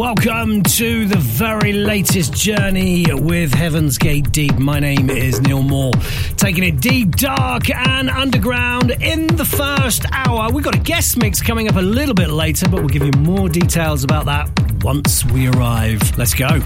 Welcome to the very latest journey with Heaven's Gate Deep. My name is Neil Moore, taking it deep, dark, and underground in the first hour. We've got a guest mix coming up a little bit later, but we'll give you more details about that once we arrive. Let's go.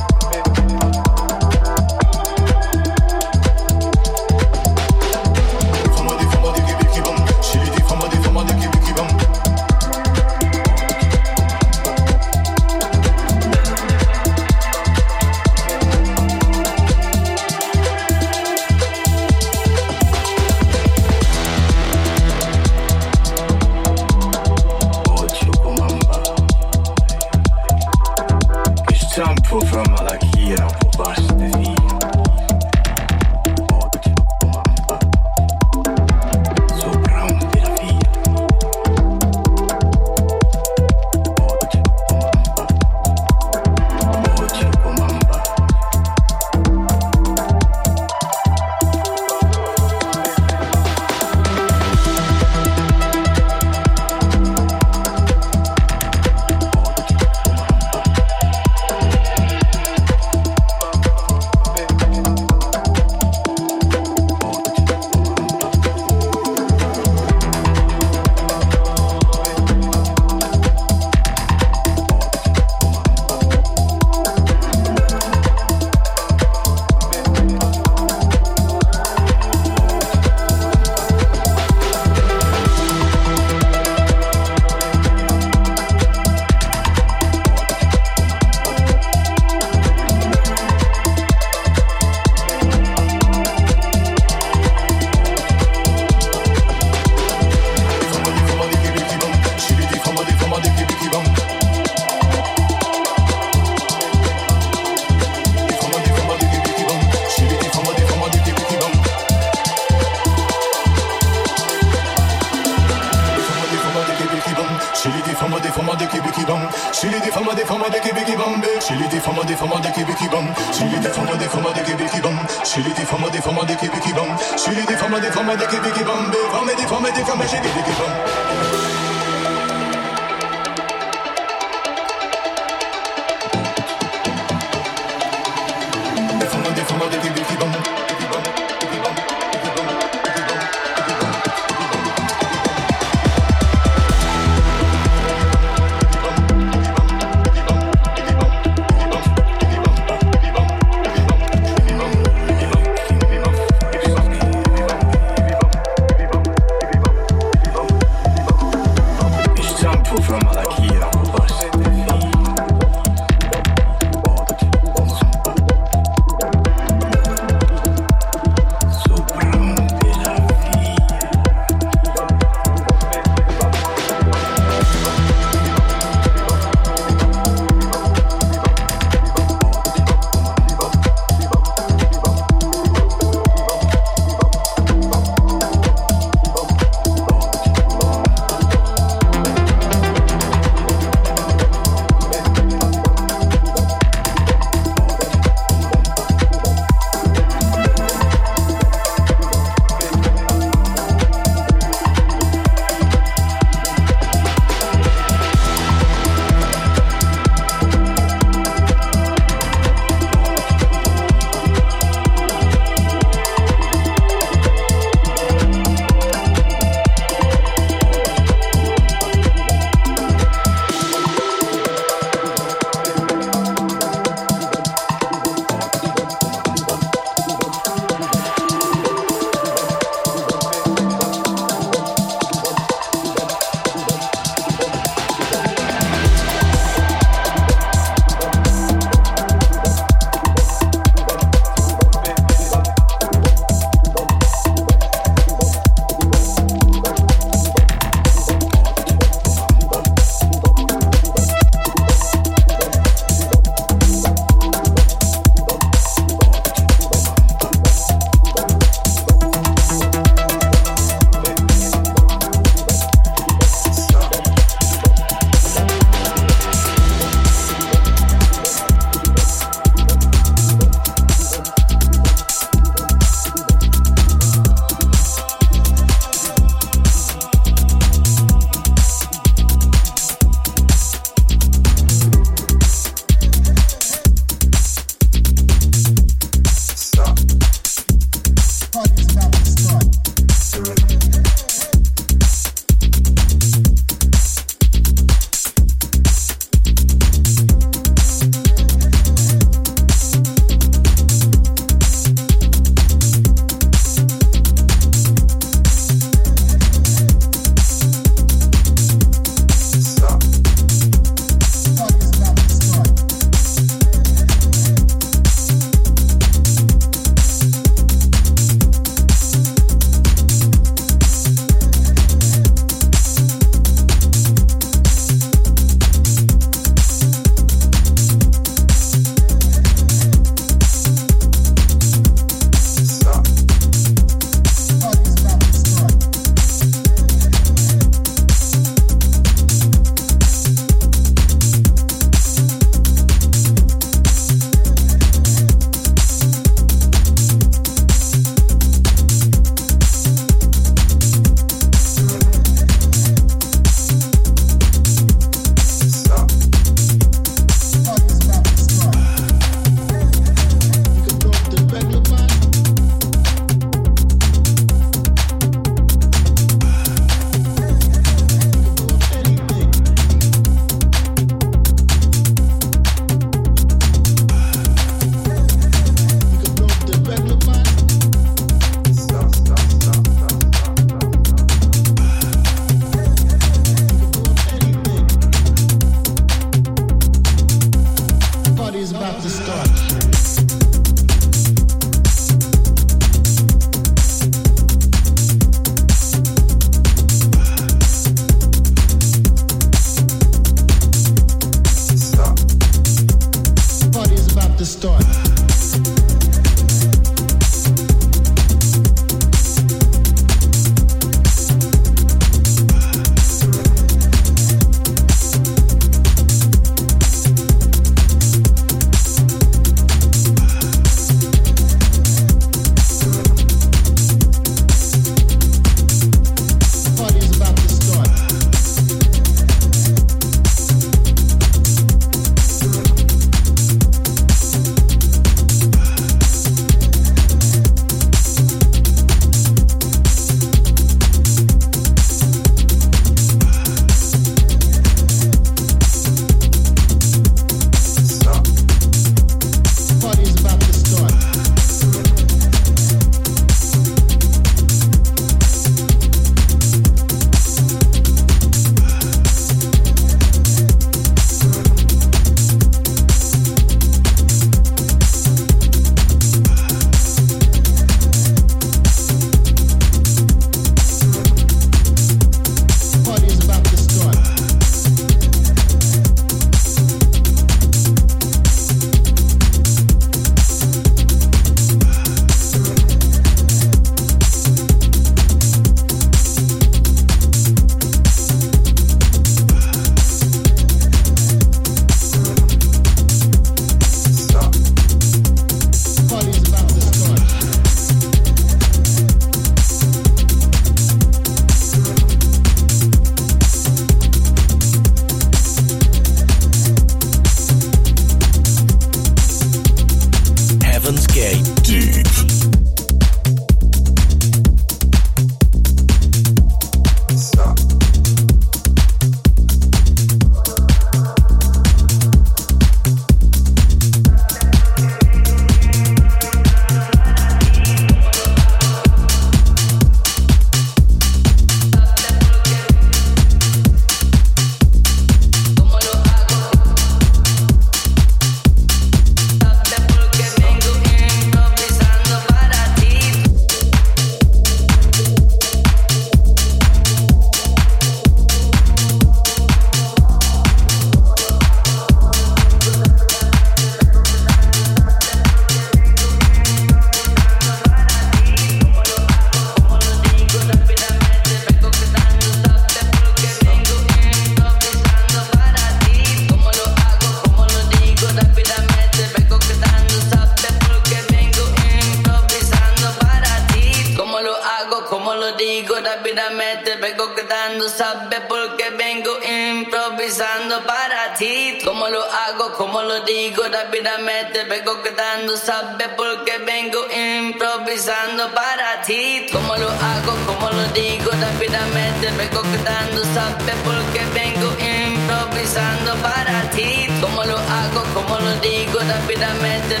Tranquilamente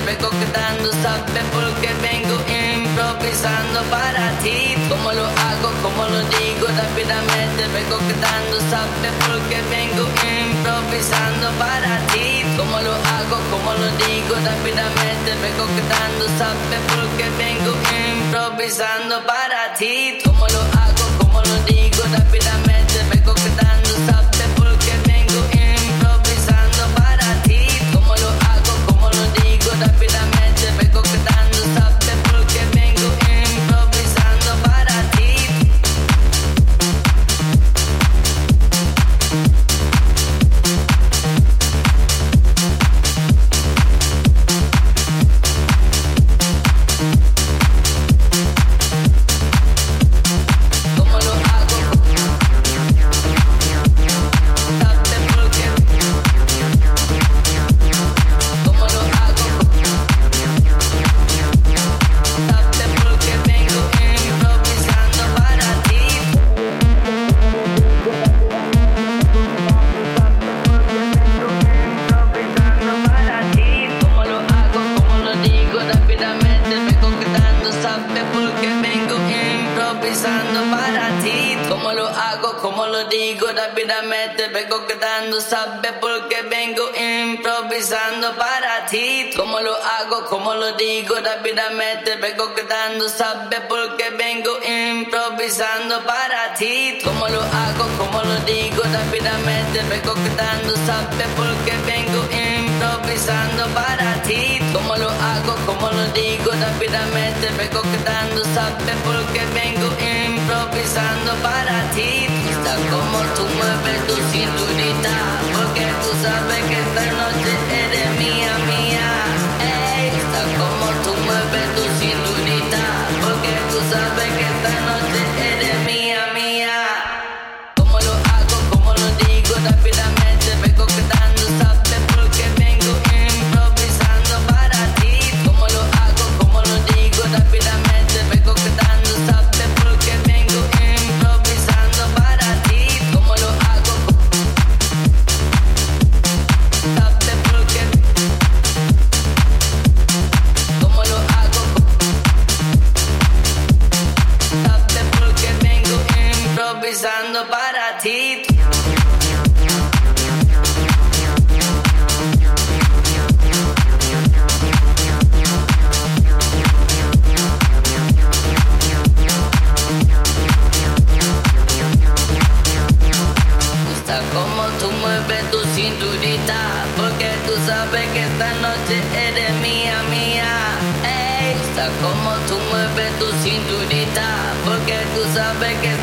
por vengo improvisando para ti. Cómo lo hago, cómo lo digo, rápidamente vengo cantando, sabes por qué vengo improvisando para ti. Cómo lo hago, cómo lo digo, rápidamente vengo cantando, sabes por qué vengo improvisando para ti. Cómo lo hago, cómo lo digo, rápidamente. Rápidamente, vengo quedando, sabe porque vengo improvisando para ti. Como lo hago, como lo digo rápidamente, vengo quedando, sabe porque vengo improvisando para ti. Como lo hago, como lo digo rápidamente, vengo quedando, sabe porque vengo improvisando para ti. Como lo hago, como lo digo rápidamente, vengo quedando, sabe porque vengo improvisando para ti. Está como tú mueves tu cinturita, porque tú sabes que esta noche eres mía, mía. Ey, está como tú mueves tu cinturita, porque tú sabes que esta noche eres mía.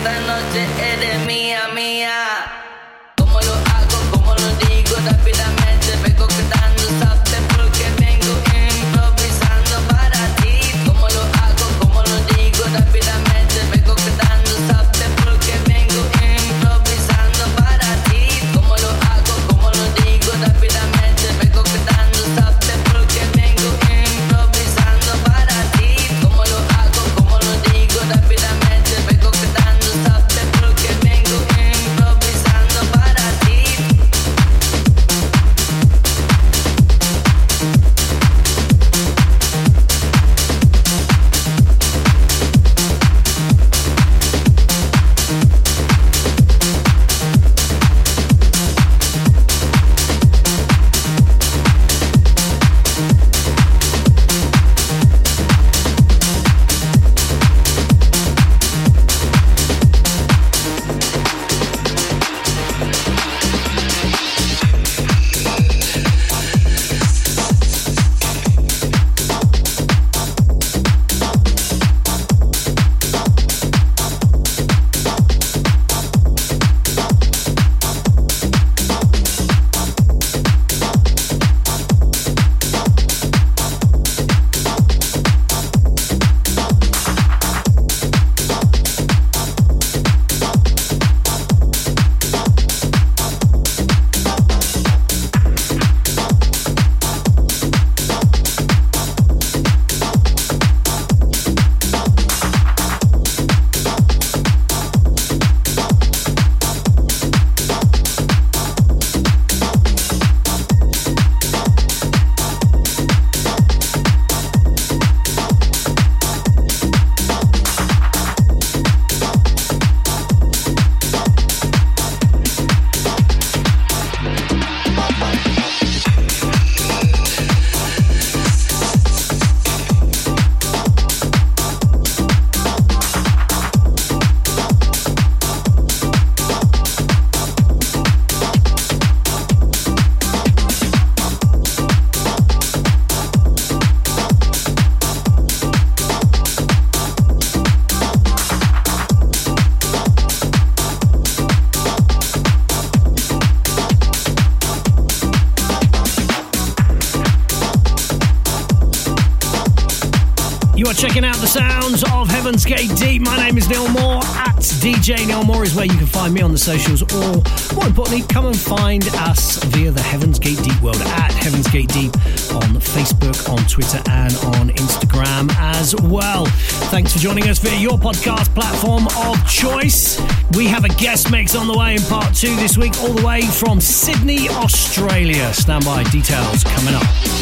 Esta noche Deep. My name is Neil Moore. At DJ Neil Moore is where you can find me on the socials, or more importantly, come and find us via the Heaven's Gate Deep world at Heaven's Gate Deep on Facebook, on Twitter, and on Instagram as well. Thanks for joining us via your podcast platform of choice. We have a guest mix on the way in part two this week, all the way from Sydney, Australia. Stand by, details coming up.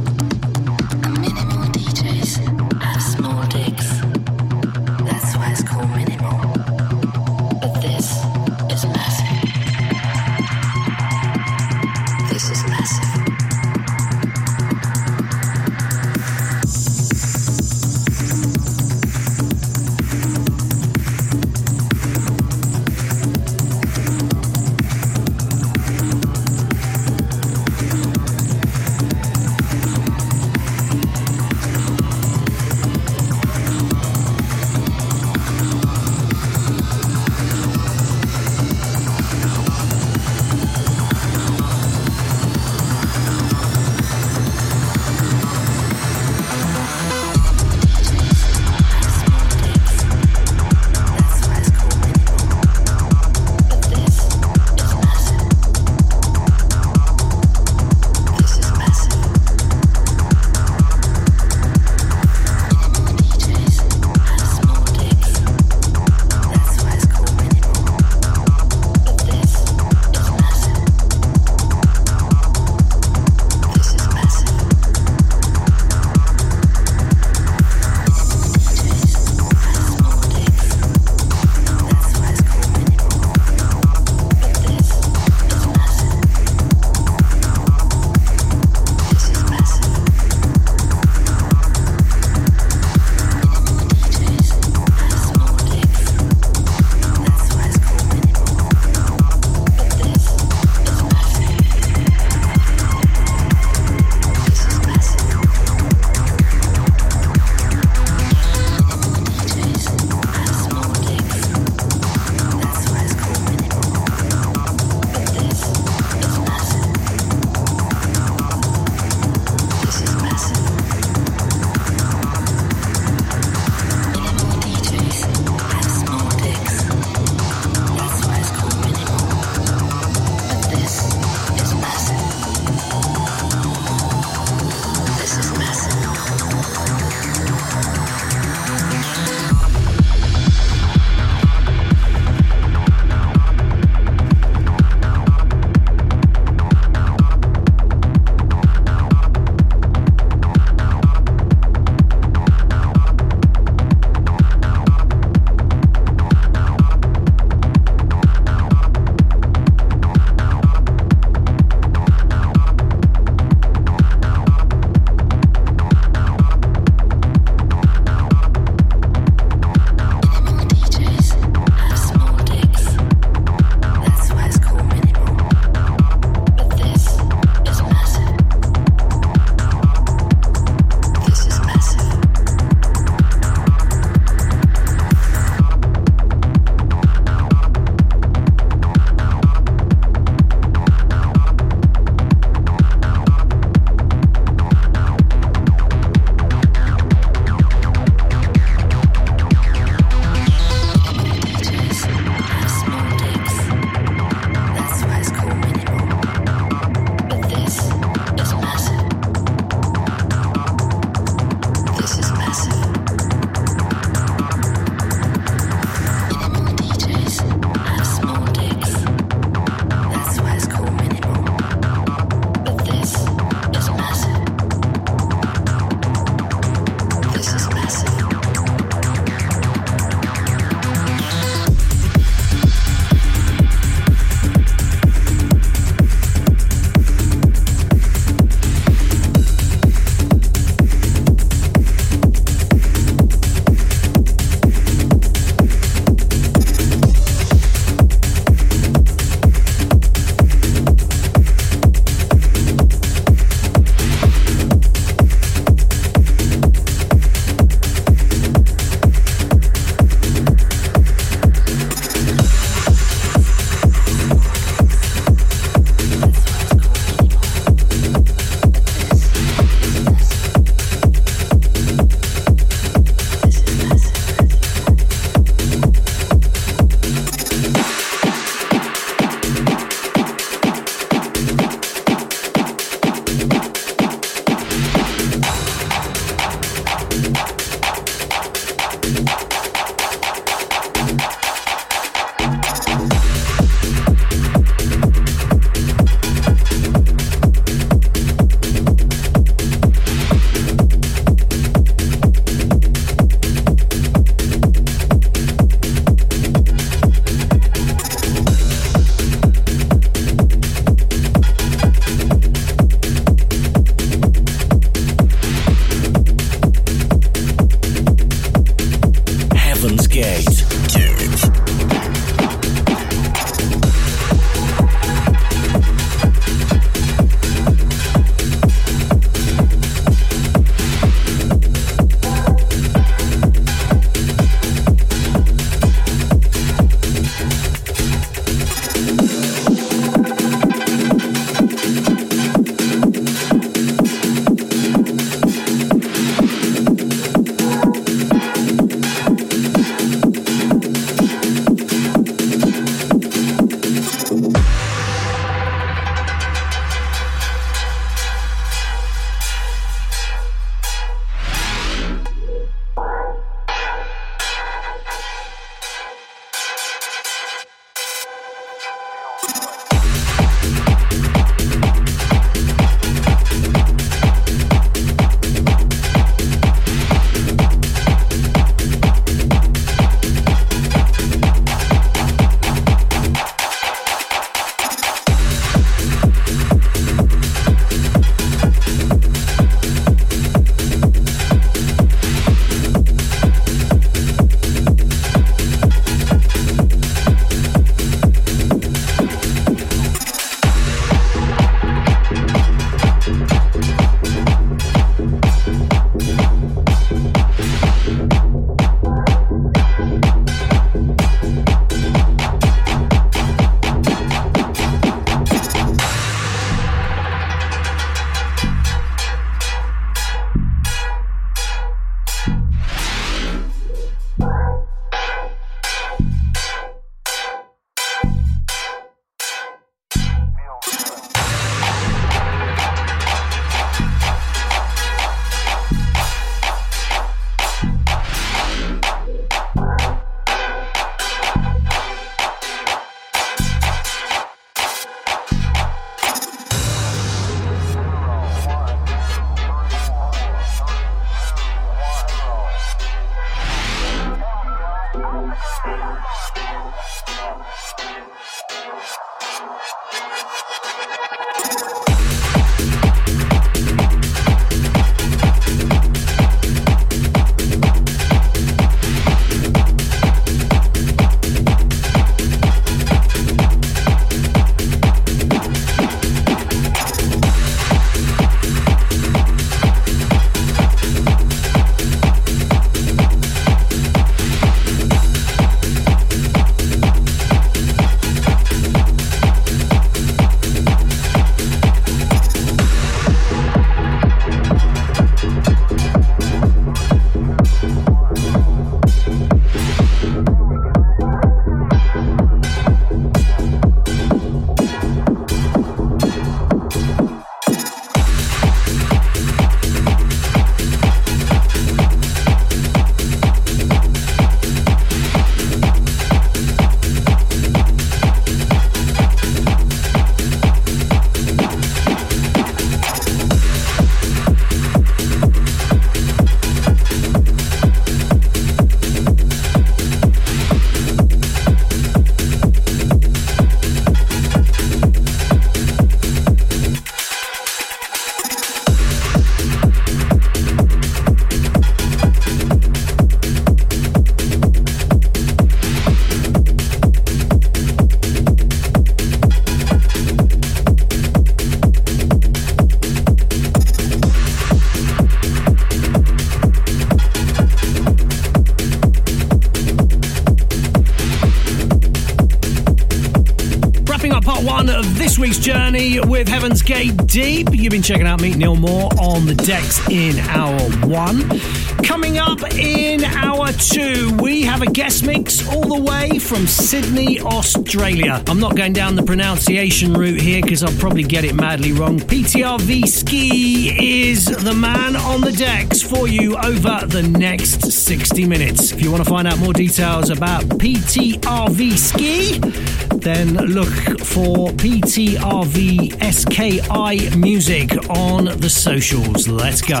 Gate Deep. You've been checking out Meet Neil Moore on the decks in hour one. Coming up in hour two, we have a guest mix all the way from Sydney, Australia. I'm not going down the pronunciation route here because I'll probably get it madly wrong. PTRVSKI is the man on the decks for you over the next 60 minutes. If you want to find out more details about PTRVSKI, then look for PTRV SKI Music on the socials. Let's go.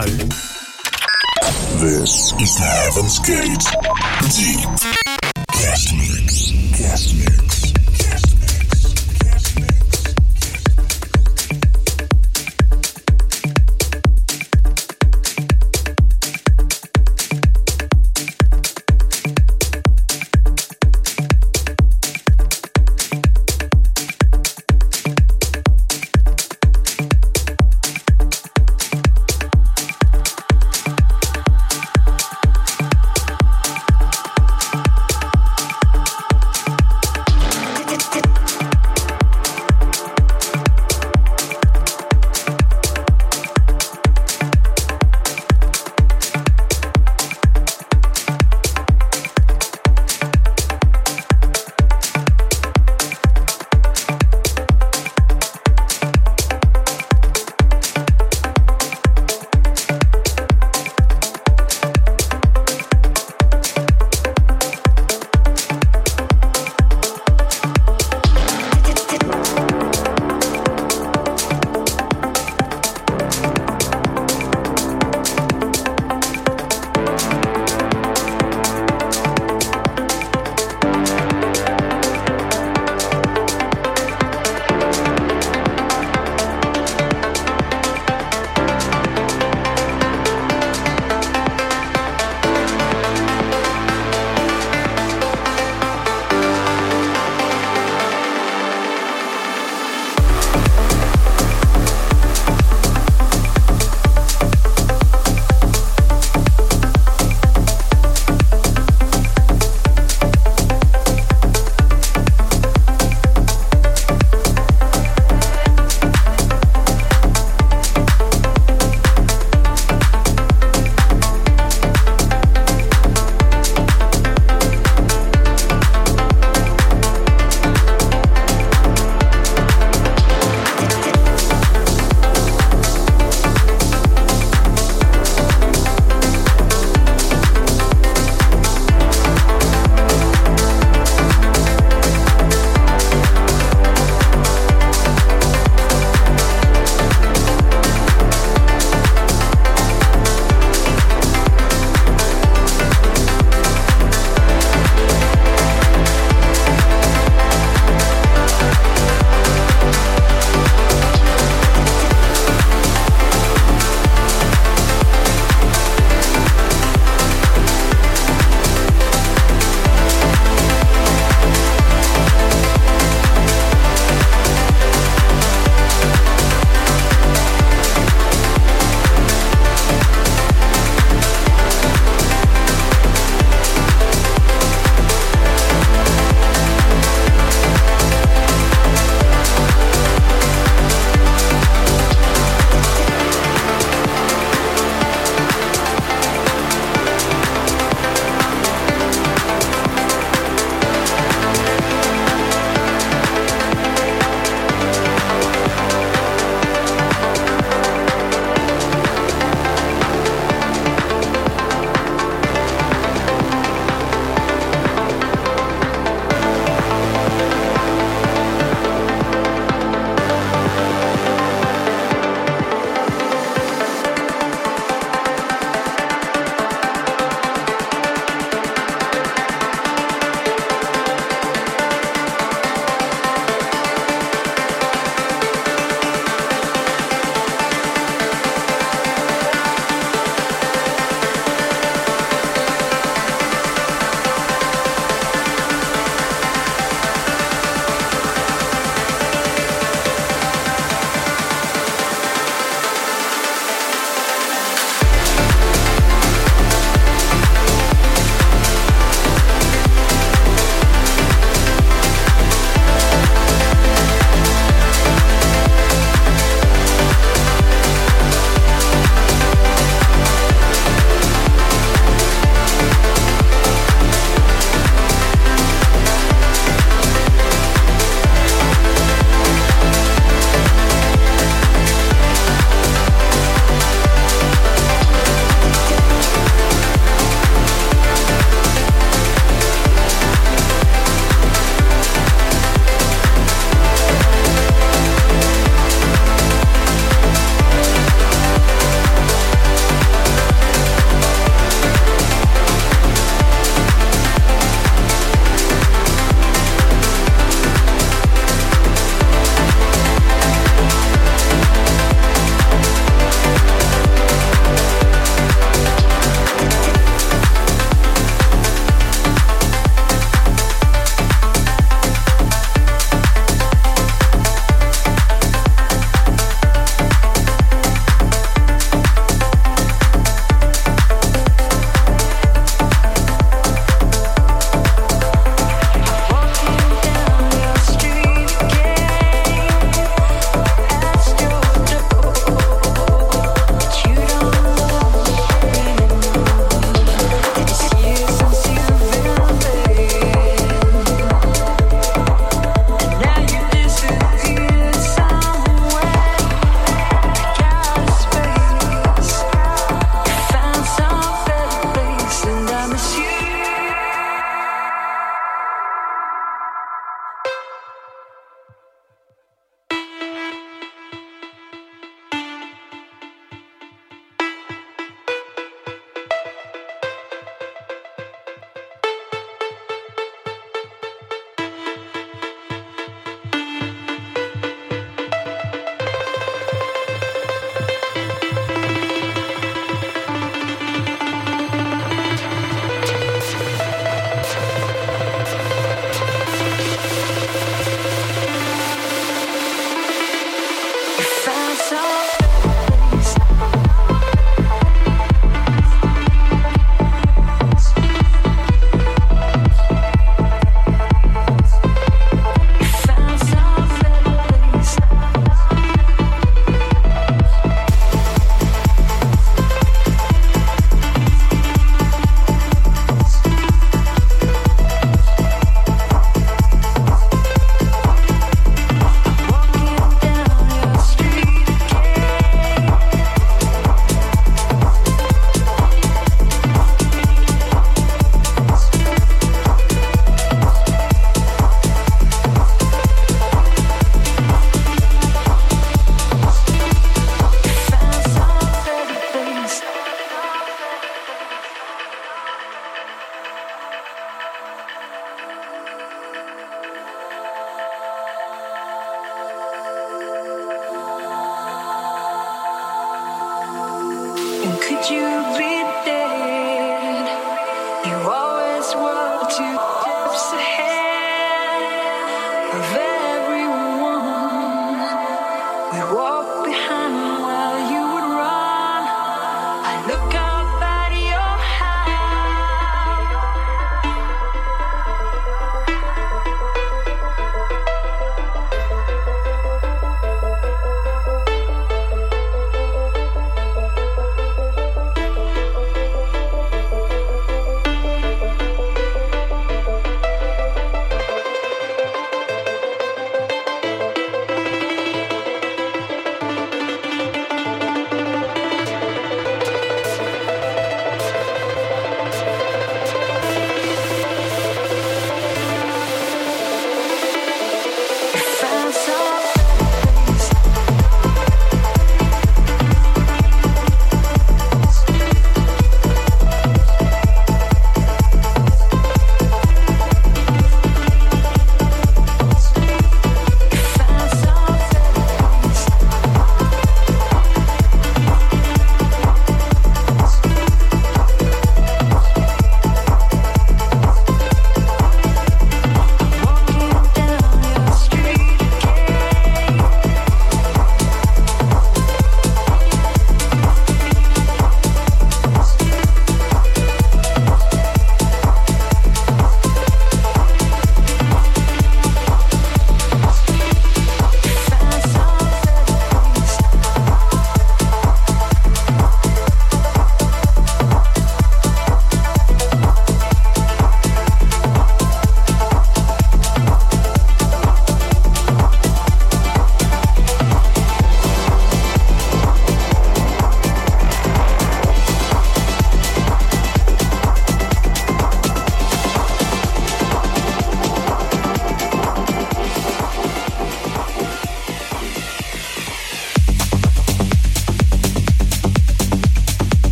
This is Heaven's Gate. Deep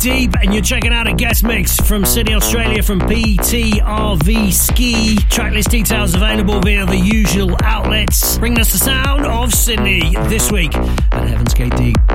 Deep, and you're checking out a guest mix from Sydney, Australia from PTRVSKI. Tracklist details available via the usual outlets. Bringing us the sound of Sydney this week at Heaven's Gate Deep.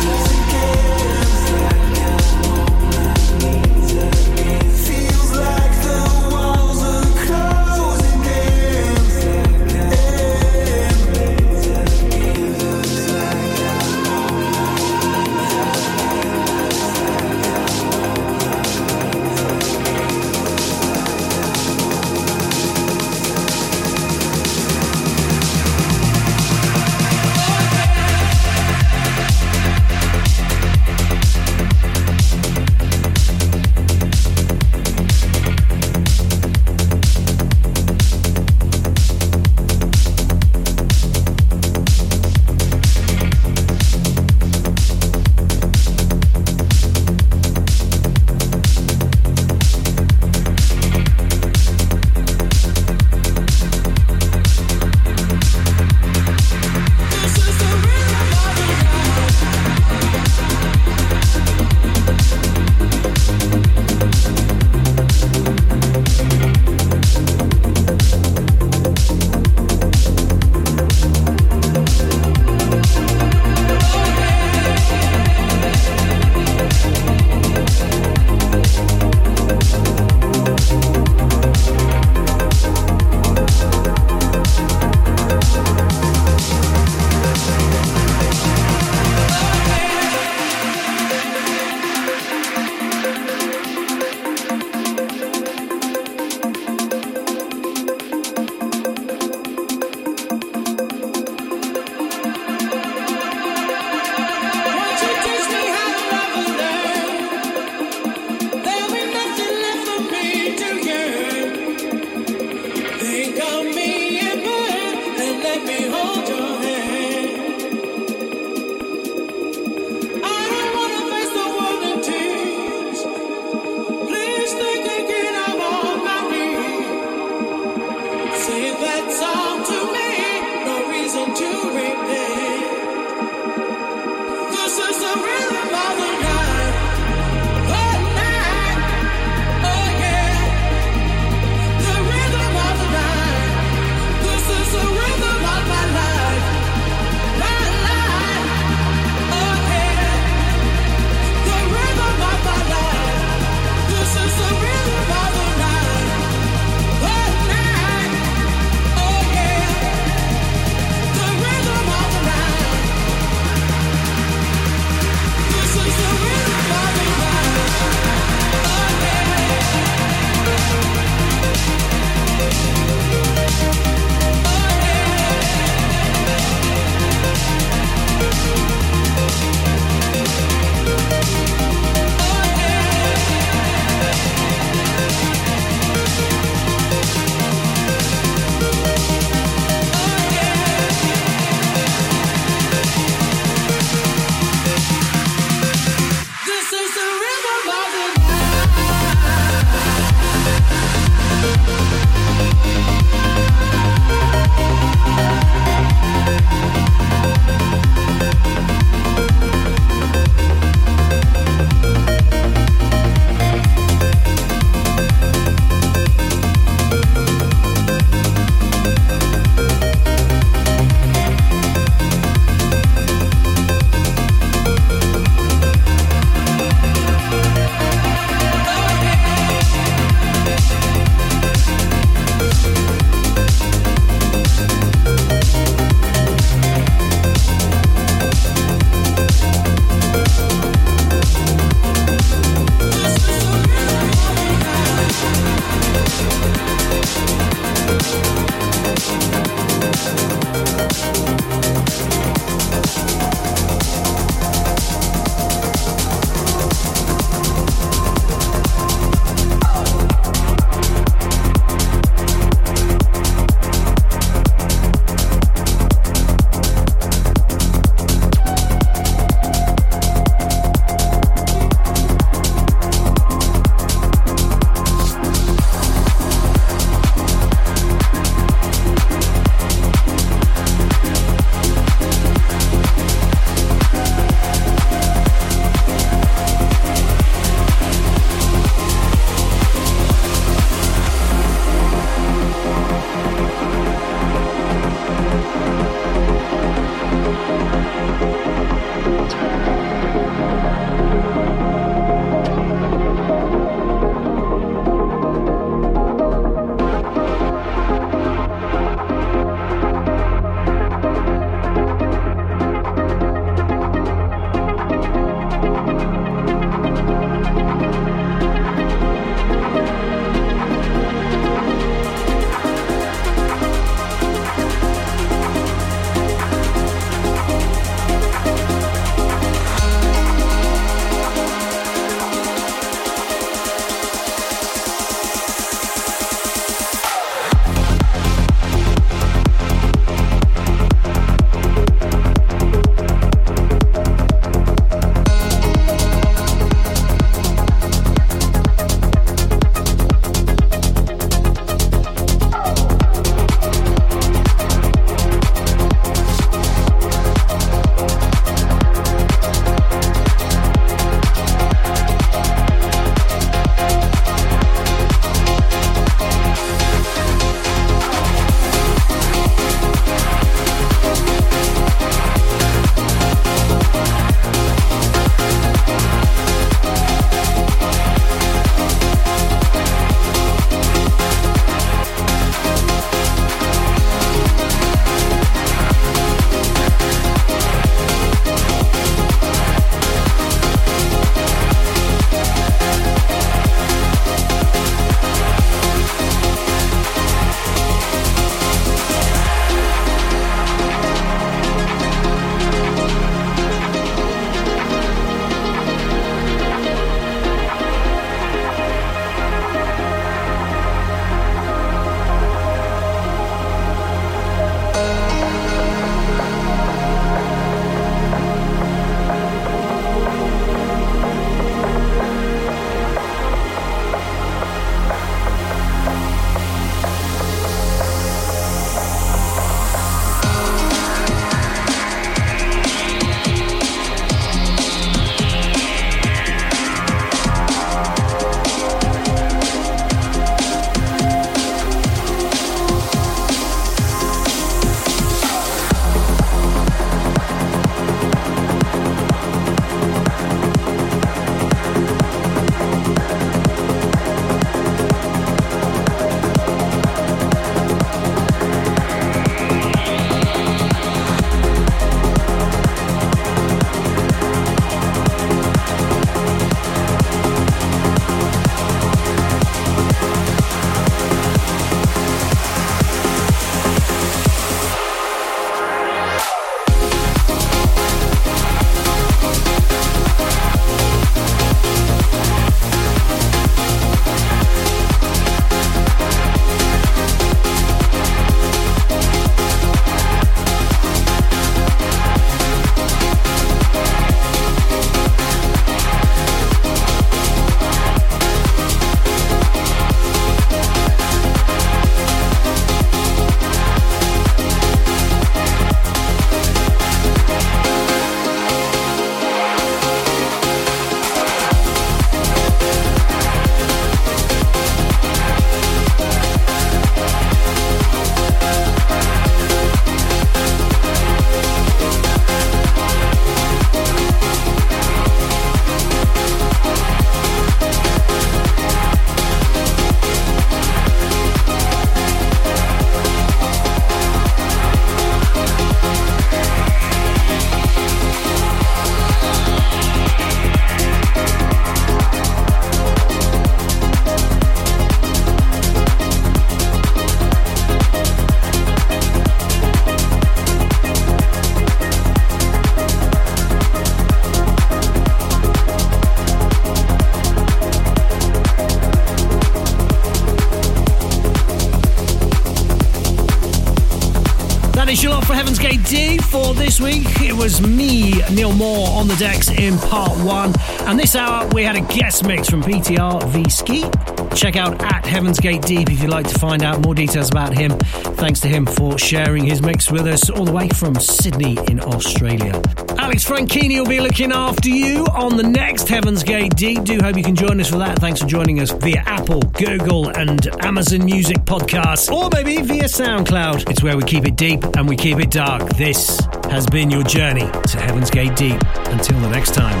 For this week. It was me, Neil Moore, on the decks in part one. And this hour, we had a guest mix from PTRVSKI. Check out at Heaven's Gate Deep if you'd like to find out more details about him. Thanks to him for sharing his mix with us all the way from Sydney in Australia. Alex Franchini will be looking after you on the next Heaven's Gate Deep. Do hope you can join us for that. Thanks for joining us via Apple, Google, and Amazon Music podcasts, or maybe via SoundCloud. It's where we keep it deep and we keep it dark. This has been your journey to Heaven's Gate Deep. Until the next time.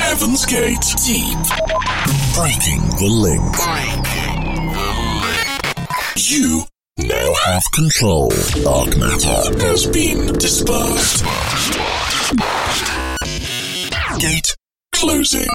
Heaven's Gate Deep. Breaking the link. You now have control. Dark matter has been dispersed. Gate closing.